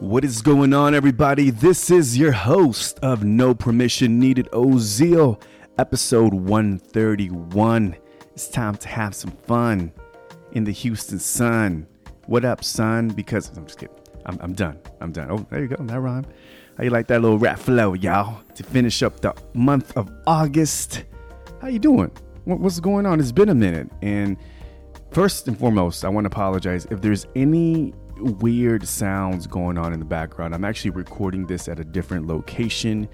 What is going on, everybody? This is your host of No Permission Needed Ozeal, episode 131. It's time to have some fun in the Houston sun. What up, son? Because I'm just kidding. I'm, I'm done. I'm done. Oh, there you go. That rhyme. How you like that little rap flow, y'all? To finish up the month of August. How you doing? What, what's going on? It's been a minute. And first and foremost, I want to apologize if there's any weird sounds going on in the background. I'm actually recording this at a different location.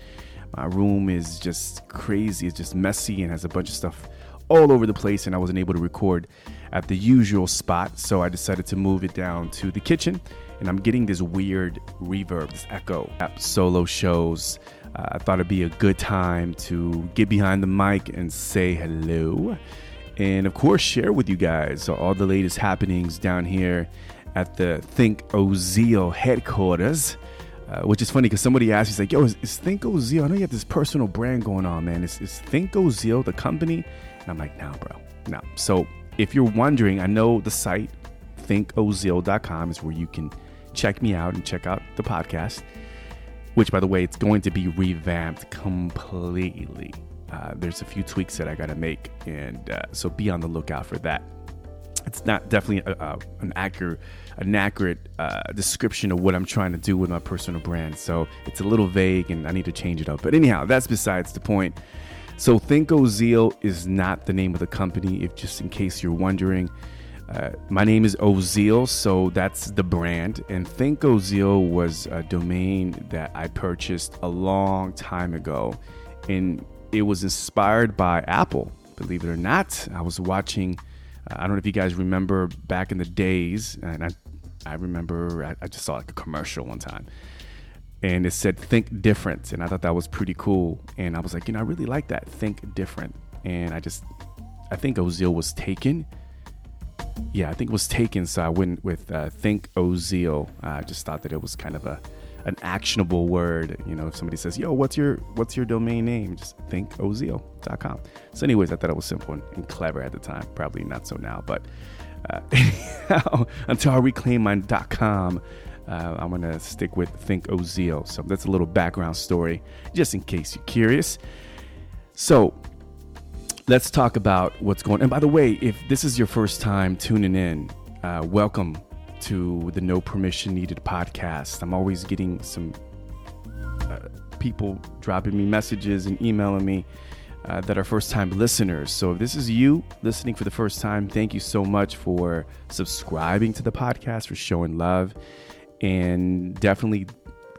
My room is just crazy. It's just messy and has a bunch of stuff all over the place, and I wasn't able to record at the usual spot. So I decided to move it down to the kitchen, and I'm getting this weird reverb, this echo solo shows. Uh, I thought it'd be a good time to get behind the mic and say hello. And of course, share with you guys all the latest happenings down here at the Think Ozeal headquarters. Uh, which is funny because somebody asked, he's like, yo, is, is Think Ozeal? I know you have this personal brand going on, man. Is, is Think Ozeal the company? And I'm like, nah, bro, no. So if you're wondering, I know the site, thinkozeal.com, is where you can check me out and check out the podcast, which, by the way, it's going to be revamped completely. Uh, there's a few tweaks that I got to make, and uh, so be on the lookout for that it's not definitely a, a, an accurate an accurate uh, description of what I'm trying to do with my personal brand. So it's a little vague, and I need to change it up. But anyhow, that's besides the point. So Think Ozeal is not the name of the company. If just in case you're wondering, uh, my name is Ozeal, so that's the brand. And Think Ozeal was a domain that I purchased a long time ago, and it was inspired by Apple. Believe it or not, I was watching I don't know if you guys remember back in the days, and I, I remember I, I just saw like a commercial one time, and it said "Think Different," and I thought that was pretty cool. And I was like, you know, I really like that "Think Different," and I just, I think Ozeal was taken. Yeah, I think it was taken, so I went with uh, "Think Ozeal." I just thought that it was kind of a an actionable word. You know, if somebody says, "Yo, what's your what's your domain name?" Just think ozeal.com. So, anyways, I thought it was simple and, and clever at the time. Probably not so now, but uh, anyhow, until I reclaim my .com, uh, I'm gonna stick with Think Ozeal. So that's a little background story, just in case you're curious. So let's talk about what's going. And by the way, if this is your first time tuning in, uh, welcome to the No Permission Needed podcast. I'm always getting some uh, people dropping me messages and emailing me uh, that are first time listeners. So if this is you listening for the first time, thank you so much for subscribing to the podcast, for showing love, and definitely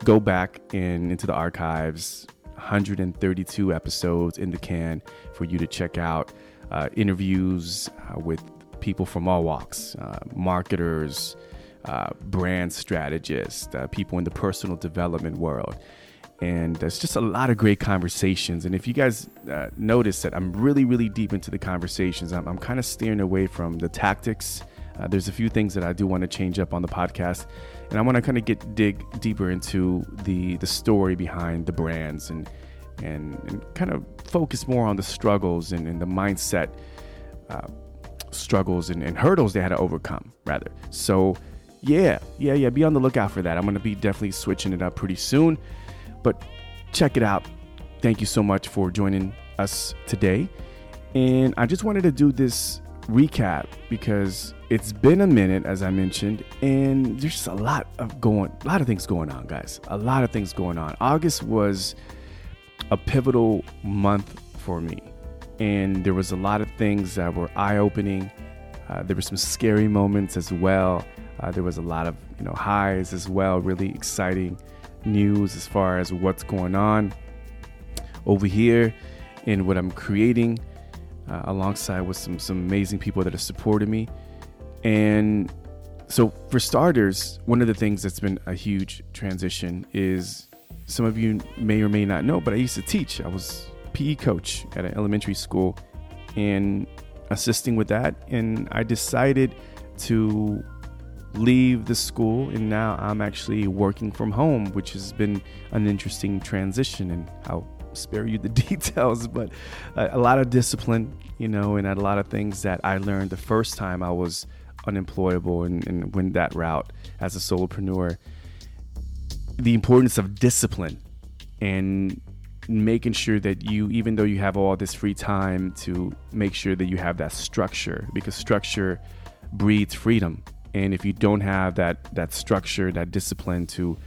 go back and into the archives. 132 episodes in the can for you to check out uh, interviews uh, with people from all walks, uh, marketers, uh, brand strategists, uh, people in the personal development world. And there's just a lot of great conversations. And if you guys uh, notice that I'm really, really deep into the conversations, I'm, I'm kind of steering away from the tactics. Uh, there's a few things that I do want to change up on the podcast, and I want to kind of get dig deeper into the the story behind the brands and and, and kind of focus more on the struggles and, and the mindset uh, struggles and, and, hurdles they had to overcome, rather. So yeah, yeah, yeah. Be on the lookout for that. I'm going to be definitely switching it up pretty soon. But check it out. Thank you so much for joining us today. And I just wanted to do this recap because it's been a minute, as I mentioned, and there's a lot of going, a lot of things going on, guys. A lot of things going on. August was a pivotal month for me, and there was a lot of things that were eye-opening. Uh, there were some scary moments as well. Uh, there was a lot of you know highs as well, really exciting news as far as what's going on over here and what I'm creating, uh, alongside with some some amazing people that have supported me. And so, for starters, one of the things that's been a huge transition is some of you may or may not know, but I used to teach. I was PE coach at an elementary school and assisting with that. And I decided to leave the school and now I'm actually working from home, which has been an interesting transition and I'll spare you the details, but a, a lot of discipline, you know, and a lot of things that I learned the first time I was unemployable and, and went that route as a solopreneur. the importance of discipline and making sure that you, even though you have all this free time, to make sure that you have that structure because structure breeds freedom. And if you don't have that that structure, that discipline to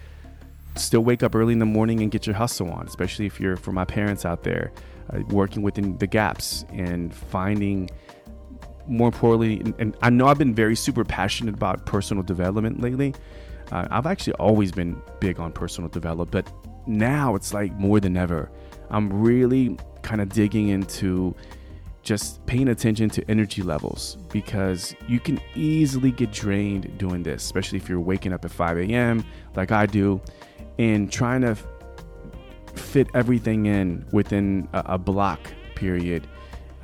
still wake up early in the morning and get your hustle on, especially if you're for my parents out there, uh, working within the gaps and finding more importantly, and, and, I know I've been very super passionate about personal development lately. Uh, I've actually always been big on personal development, but now it's like more than ever. I'm really kind of digging into just paying attention to energy levels because you can easily get drained doing this, especially if you're waking up at 5 a.m. like I do and trying to fit everything in within a, a block period.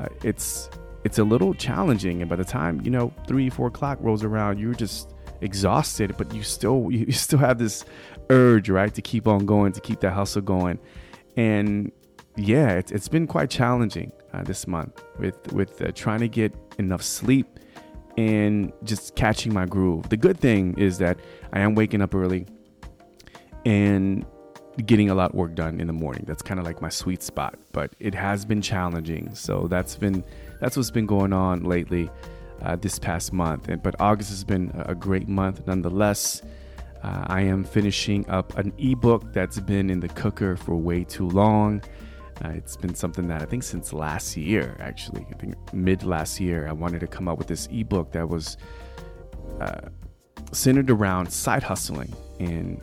Uh, it's it's a little challenging, and by the time you know three, four o'clock rolls around, you're just exhausted, but you still you still have this urge, right, to keep on going, to keep that hustle going, and yeah, it's, it's been quite challenging uh, this month with with uh, trying to get enough sleep and just catching my groove. The good thing is that I am waking up early and getting a lot of work done in the morning. That's kind of like my sweet spot, but it has been challenging. So that's been that's what's been going on lately uh, this past month. And, but August has been a great month nonetheless. Uh, I am finishing up an ebook that's been in the cooker for way too long. Uh, it's been something that I think since last year, actually, I think mid last year, I wanted to come up with this ebook that was uh, centered around side hustling and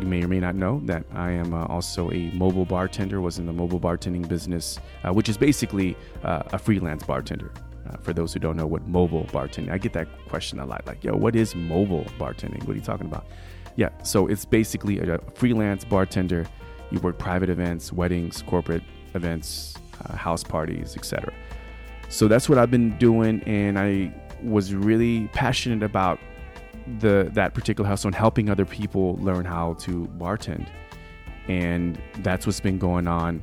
you may or may not know that I am uh, also a mobile bartender, was in the mobile bartending business, uh, which is basically uh, a freelance bartender. Uh, for those who don't know what mobile bartending, I get that question a lot like, yo, what is mobile bartending? What are you talking about? Yeah, so it's basically a, freelance bartender. You work private events, weddings, corporate events, uh, house parties, etc. So that's what I've been doing, and I was really passionate about the that particular hustle and helping other people learn how to bartend. And that's what's been going on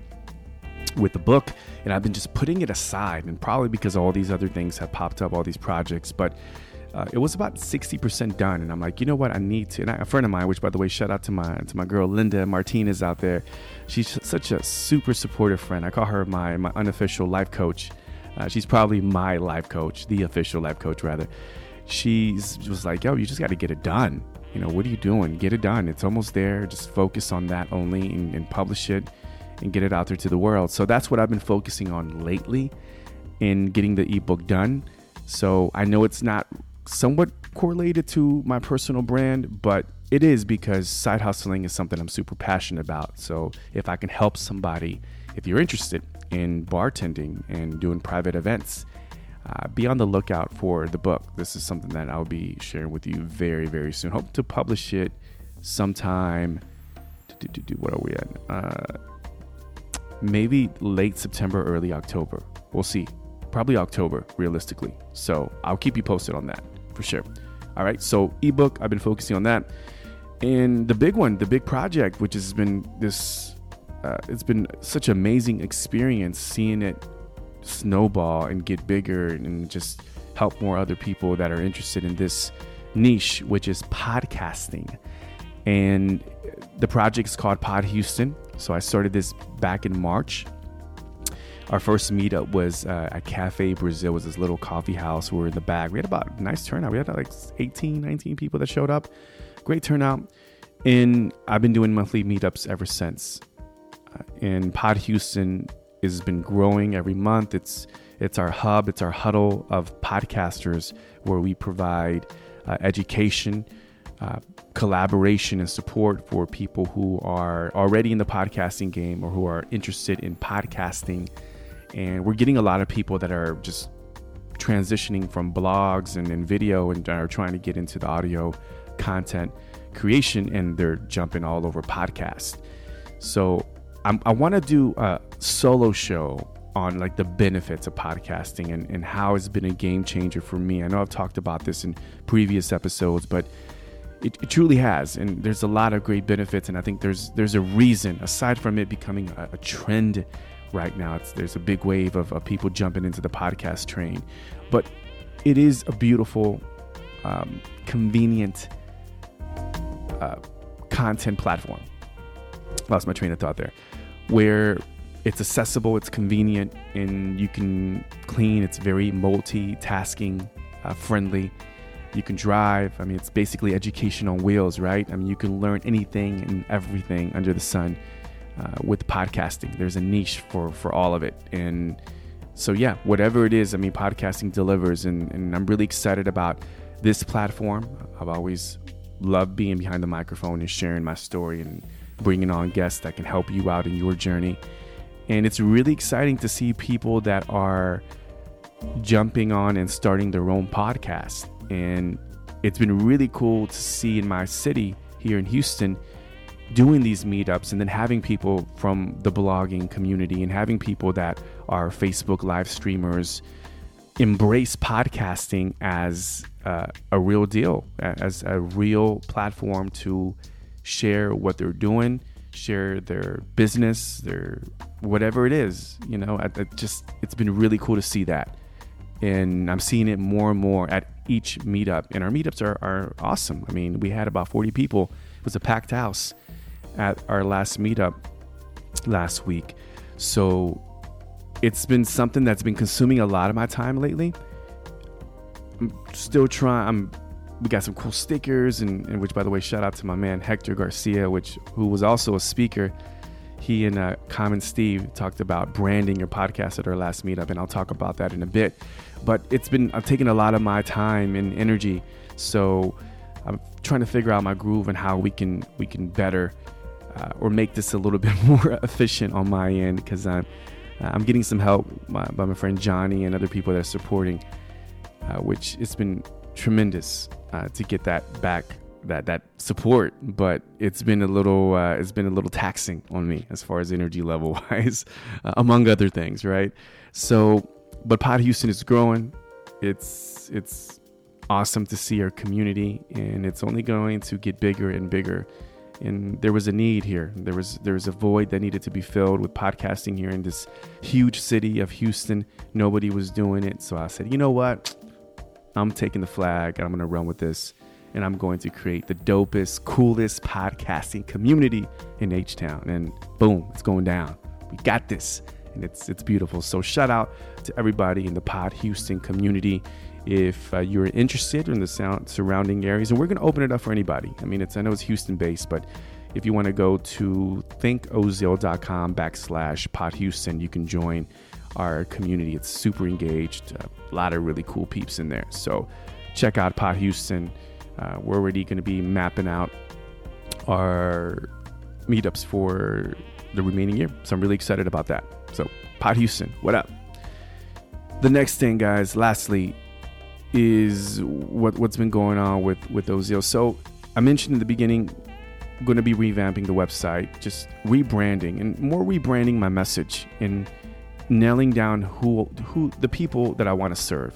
with the book. And I've been just putting it aside, and probably because all these other things have popped up, all these projects. But uh, it was about 60% done and i'm like you know what i need to and I, a friend of mine which by the way shout out to my to my girl linda martinez out there she's such a super supportive friend i call her my my unofficial life coach uh, she's probably my life coach the official life coach rather she's was like, yo, you just got to get it done. You know, what are you doing? Get it done. It's almost there. Just focus on that only and, and publish it and get it out there to the world. So that's what I've been focusing on lately in getting the ebook done. So I know it's not somewhat correlated to my personal brand, but it is because side hustling is something I'm super passionate about. So if I can help somebody, if you're interested in bartending and doing private events, uh, be on the lookout for the book. This is something that I'll be sharing with you very, very soon. Hope to publish it sometime. What are we at? Uh, maybe late September, early October. We'll see. Probably October, realistically. So I'll keep you posted on that for sure. All right. So ebook, I've been focusing on that, and the big one, the big project, which has been this. Uh, it's been such amazing experience seeing it snowball and get bigger and just help more other people that are interested in this niche, which is podcasting. And the project is called Pod Houston. So I started this back in March. Our first meetup was uh, at Cafe Brazil, it was this little coffee house. We were in the back. We had about a nice turnout. We had like 18, 19 people that showed up. Great turnout. And I've been doing monthly meetups ever since. Uh, and Pod Houston has been growing every month. It's it's our hub, it's our huddle of podcasters where we provide uh, education, uh, collaboration, and support for people who are already in the podcasting game or who are interested in podcasting. And we're getting a lot of people that are just transitioning from blogs and, and video and are trying to get into the audio content creation and they're jumping all over podcasts. So I'm, i want to do a solo show on like the benefits of podcasting and, and how it's been a game changer for me. I know I've talked about this in previous episodes, but it, it truly has. And there's a lot of great benefits. And I think there's there's a reason, aside from it becoming a, a trend right now, it's, there's a big wave of, of, people jumping into the podcast train. But it is a beautiful, um, convenient, uh, content platform. Lost my train of thought there. Where it's accessible, it's convenient, and you can clean. It's very multitasking uh, friendly. You can drive. I mean, it's basically education on wheels, right? I mean, you can learn anything and everything under the sun uh, with podcasting. There's a niche for for all of it, and so yeah, whatever it is, I mean, podcasting delivers, and, and I'm really excited about this platform. I've always loved being behind the microphone and sharing my story and bringing on guests that can help you out in your journey. And it's really exciting to see people that are jumping on and starting their own podcast. And it's been really cool to see in my city here in Houston doing these meetups and then having people from the blogging community and having people that are Facebook live streamers embrace podcasting as uh, a real deal, as a real platform to share what they're doing, share their business, their whatever it is. You know, it just it's been really cool to see that, and I'm seeing it more and more at each meetup. And our meetups are, are awesome. I mean, we had about 40 people. It was a packed house at our last meetup last week. So it's been something that's been consuming a lot of my time lately. I'm still trying. I'm. We got some cool stickers, and, and which, by the way, shout out to my man Hector Garcia, which who was also a speaker. He and uh, Common Steve talked about branding your podcast at our last meetup, and I'll talk about that in a bit. But it's been I've taken a lot of my time and energy, so I'm trying to figure out my groove and how we can we can better uh, or make this a little bit more efficient on my end because I'm I'm getting some help by, by, my friend Johnny and other people that are supporting, uh, which it's been tremendous uh, to get that back that that support. But it's been a little uh, it's been a little taxing on me as far as energy level wise, uh, among other things, right? So, but Pod Houston is growing. It's it's awesome to see our community, and it's only going to get bigger and bigger and there was a need here. There was there was a void that needed to be filled with podcasting here in this huge city of Houston. Nobody was doing it, so I said, you know what? I'm taking the flag and I'm gonna run with this, and I'm going to create the dopest, coolest podcasting community in H Town. And boom, it's going down. We got this, and it's it's beautiful. So shout out to everybody in the Pod Houston community if uh, you're interested in the sound, surrounding areas and we're going to open it up for anybody. I mean it's i know it's houston based but if you want to go to thinkozeal.com backslash pod houston you can join our community. It's super engaged a lot of really cool peeps in there. So check out pod houston. Uh, we're already going to be mapping out our meetups for the remaining year. So i'm really excited about that. So pod houston what up? The next thing guys lastly is what what's been going on with with Ozeal. So I mentioned in the beginning, going to be revamping the website, just rebranding and more rebranding my message and nailing down who who the people that I want to serve.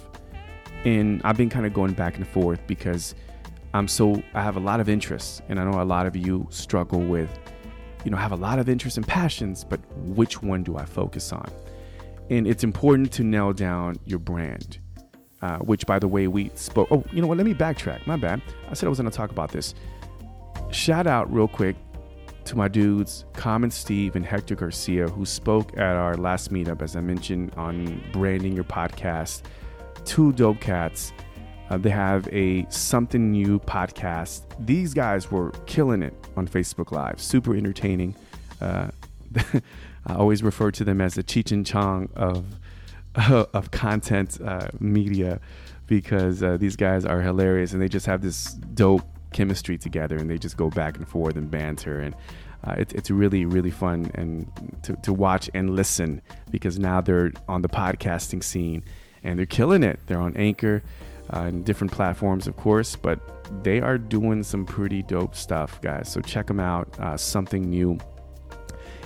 And I've been kind of going back and forth because I'm so I have a lot of interests, and I know a lot of you struggle with, you know, have a lot of interests and passions, but which one do I focus on? And it's important to nail down your brand uh, which, by the way, we spoke. Oh, you know what? Let me backtrack. My bad. I said I was going to talk about this. Shout out real quick to my dudes, Common Steve and Hector Garcia, who spoke at our last meetup, as I mentioned, on branding your podcast. Two dope cats. Uh, they have a something new podcast. These guys were killing it on Facebook Live. Super entertaining. Uh, I always refer to them as the Cheech and Chong of of content uh, media because uh, these guys are hilarious and they just have this dope chemistry together and they just go back and forth and banter and uh, it, it's really really fun and to, to watch and listen because now they're on the podcasting scene and they're killing it. They're on anchor uh, and different platforms of course but they are doing some pretty dope stuff guys. So check them out uh, something new.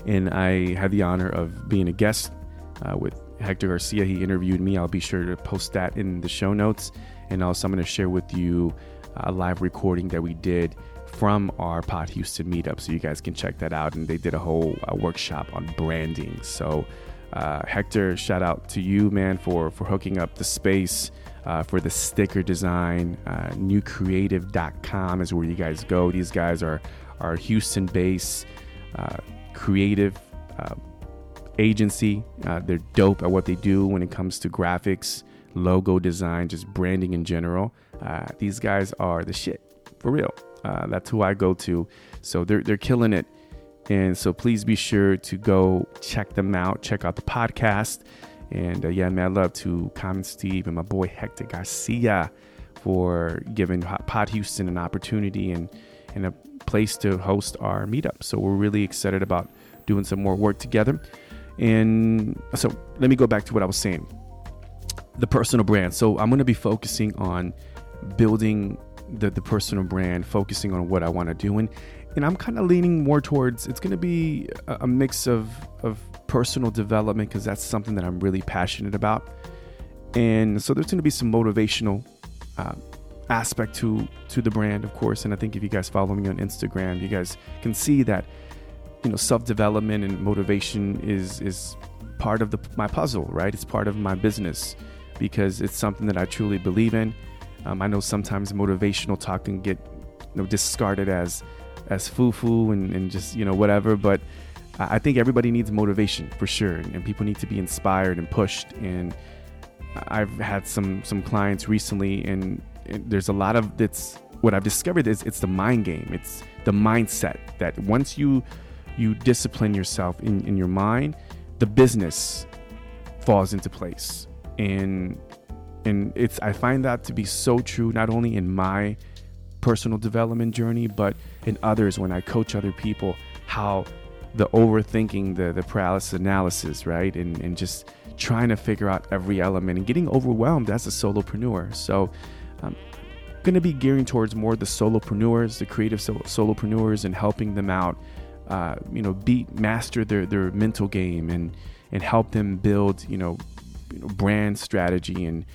And i had the honor of being a guest uh, with Hector Garcia. He interviewed me. I'll be sure to post that in the show notes. And also, I'm going to share with you a live recording that we did from our Pod Houston meetup. So you guys can check that out. And they did a whole uh, workshop on branding. So, uh, Hector, shout out to you, man, for, for hooking up the space. uh, for the sticker design. Uh, newcreative.com is where you guys go. These guys are, are Houston based uh, creative uh, agency. Uh, they're dope at what they do when it comes to graphics, logo design, just branding in general. Uh, these guys are the shit for real. Uh, that's who I go to. So they're they're killing it. And so please be sure to go check them out. Check out the podcast. And uh, yeah, man, love to Common Steve and my boy Hector Garcia for giving Pod Houston an opportunity and, and a place to host our meetup. So we're really excited about doing some more work together. And so let me go back to what I was saying the personal brand. So I'm going to be focusing on building the, the personal brand, focusing on what I want to do. And, and I'm kind of leaning more towards it's going to be a, a mix of, of personal development because that's something that I'm really passionate about. And so there's going to be some motivational uh, aspect to to the brand, of course. And I think if you guys follow me on Instagram, you guys can see that you know self development and motivation is is part of the my puzzle, right? It's part of my business because it's something that I truly believe in. Um, I know sometimes motivational talk can get you know, discarded as as foo foo and, and just you know whatever, but I think everybody needs motivation for sure, and people need to be inspired and pushed. And I've had some some clients recently, and, there's a lot of it's what I've discovered is it's the mind game. It's the mindset that once you you discipline yourself in, in your mind, the business falls into place. And and it's I find that to be so true not only in my personal development journey, but in others when I coach other people, how the overthinking, the the paralysis analysis, right? And and just trying to figure out every element and getting overwhelmed as a solopreneur. So um, I'm going to be gearing towards more the solopreneurs, the creative solopreneurs, and helping them out uh, you know, beat master their their mental game and and help them build, you know, you know, brand strategy and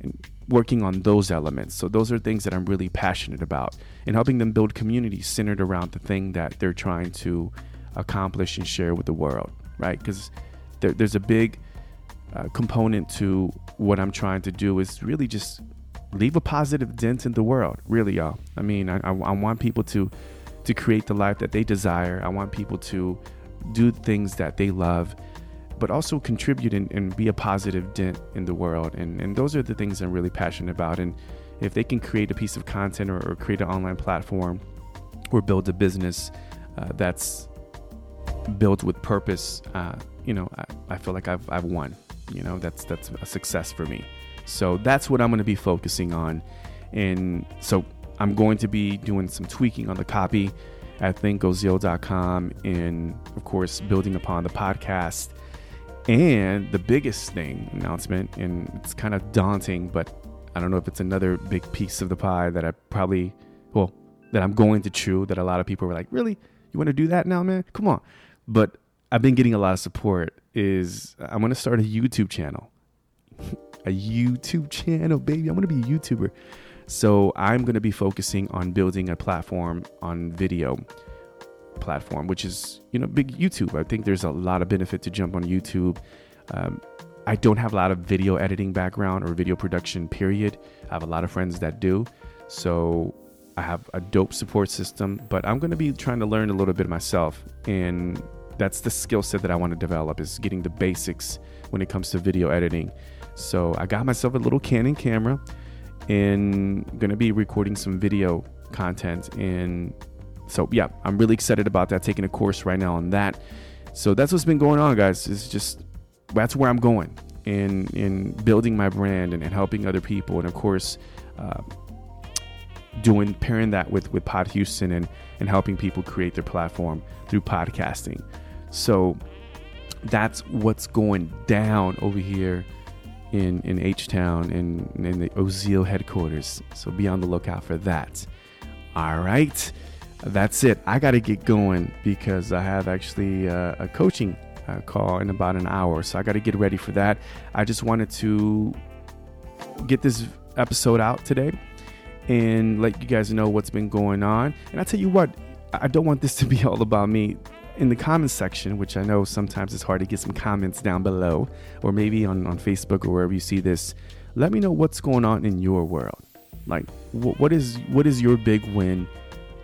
and working on those elements. So those are things that I'm really passionate about and helping them build communities centered around the thing that they're trying to accomplish and share with the world, right? Because there, there's a big uh, component to what I'm trying to do is really just leave a positive dent in the world, really, y'all. I mean, I, I, I want people to to create the life that they desire. I want people to do things that they love, but also contribute and, and be a positive dent in the world. And, and those are the things I'm really passionate about. And if they can create a piece of content or, or create an online platform or build a business uh, that's built with purpose, uh, you know, I, I feel like I've, I've won. You know, that's that's a success for me. So that's what I'm going to be focusing on. And so I'm going to be doing some tweaking on the copy at thinkozeal.com and, of course, building upon the podcast. And the biggest thing announcement, and it's kind of daunting, but I don't know if it's another big piece of the pie that I probably, well, that I'm going to chew that a lot of people were like, really? You want to do that now, man? Come on. But I've been getting a lot of support is I'm going to start a YouTube channel. a YouTube channel, baby. I'm going to be a YouTuber. So I'm going to be focusing on building a platform on video platform, which is you know big YouTube. I think there's a lot of benefit to jump on YouTube. Um, I don't have a lot of video editing background or video production. Period. I have a lot of friends that do, so I have a dope support system. But I'm going to be trying to learn a little bit myself, and that's the skill set that I want to develop is getting the basics when it comes to video editing. So I got myself a little Canon camera and going to be recording some video content. And so, yeah, I'm really excited about that. Taking a course right now on that. So that's what's been going on, guys. It's just that's where I'm going in in building my brand and, and helping other people, and of course, uh, doing pairing that with with Pod Houston and and helping people create their platform through podcasting. So that's what's going down over here in in H Town in in the Ozeal headquarters. So be on the lookout for that. All right, that's it. I got to get going because I have actually uh, a coaching uh, call in about an hour, so I got to get ready for that. I just wanted to get this episode out today and let you guys know what's been going on. And I tell you what, I don't want this to be all about me in the comments section, which I know sometimes it's hard to get some comments down below, or maybe on, on Facebook or wherever you see this, let me know what's going on in your world. Like, wh- what is what is your big win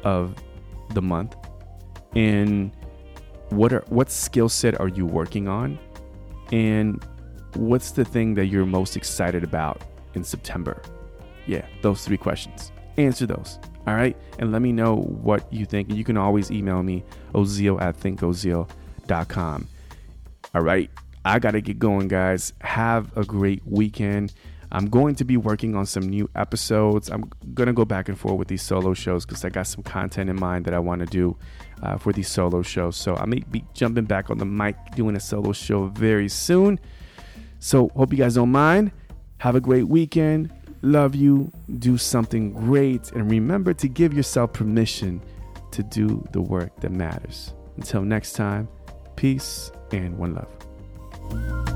of the month, and what are what skill set are you working on, and what's the thing that you're most excited about in September? Yeah, those three questions. Answer those. All right. And let me know what you think. You can always email me, ozeal at thinkozeal.com. All right. I got to get going, guys. Have a great weekend. I'm going to be working on some new episodes. I'm going to go back and forth with these solo shows because I got some content in mind that I want to do uh, for these solo shows. So I may be jumping back on the mic doing a solo show very soon. So hope you guys don't mind. Have a great weekend. Love you. Do something great. And remember to give yourself permission to do the work that matters. Until next time, peace and one love.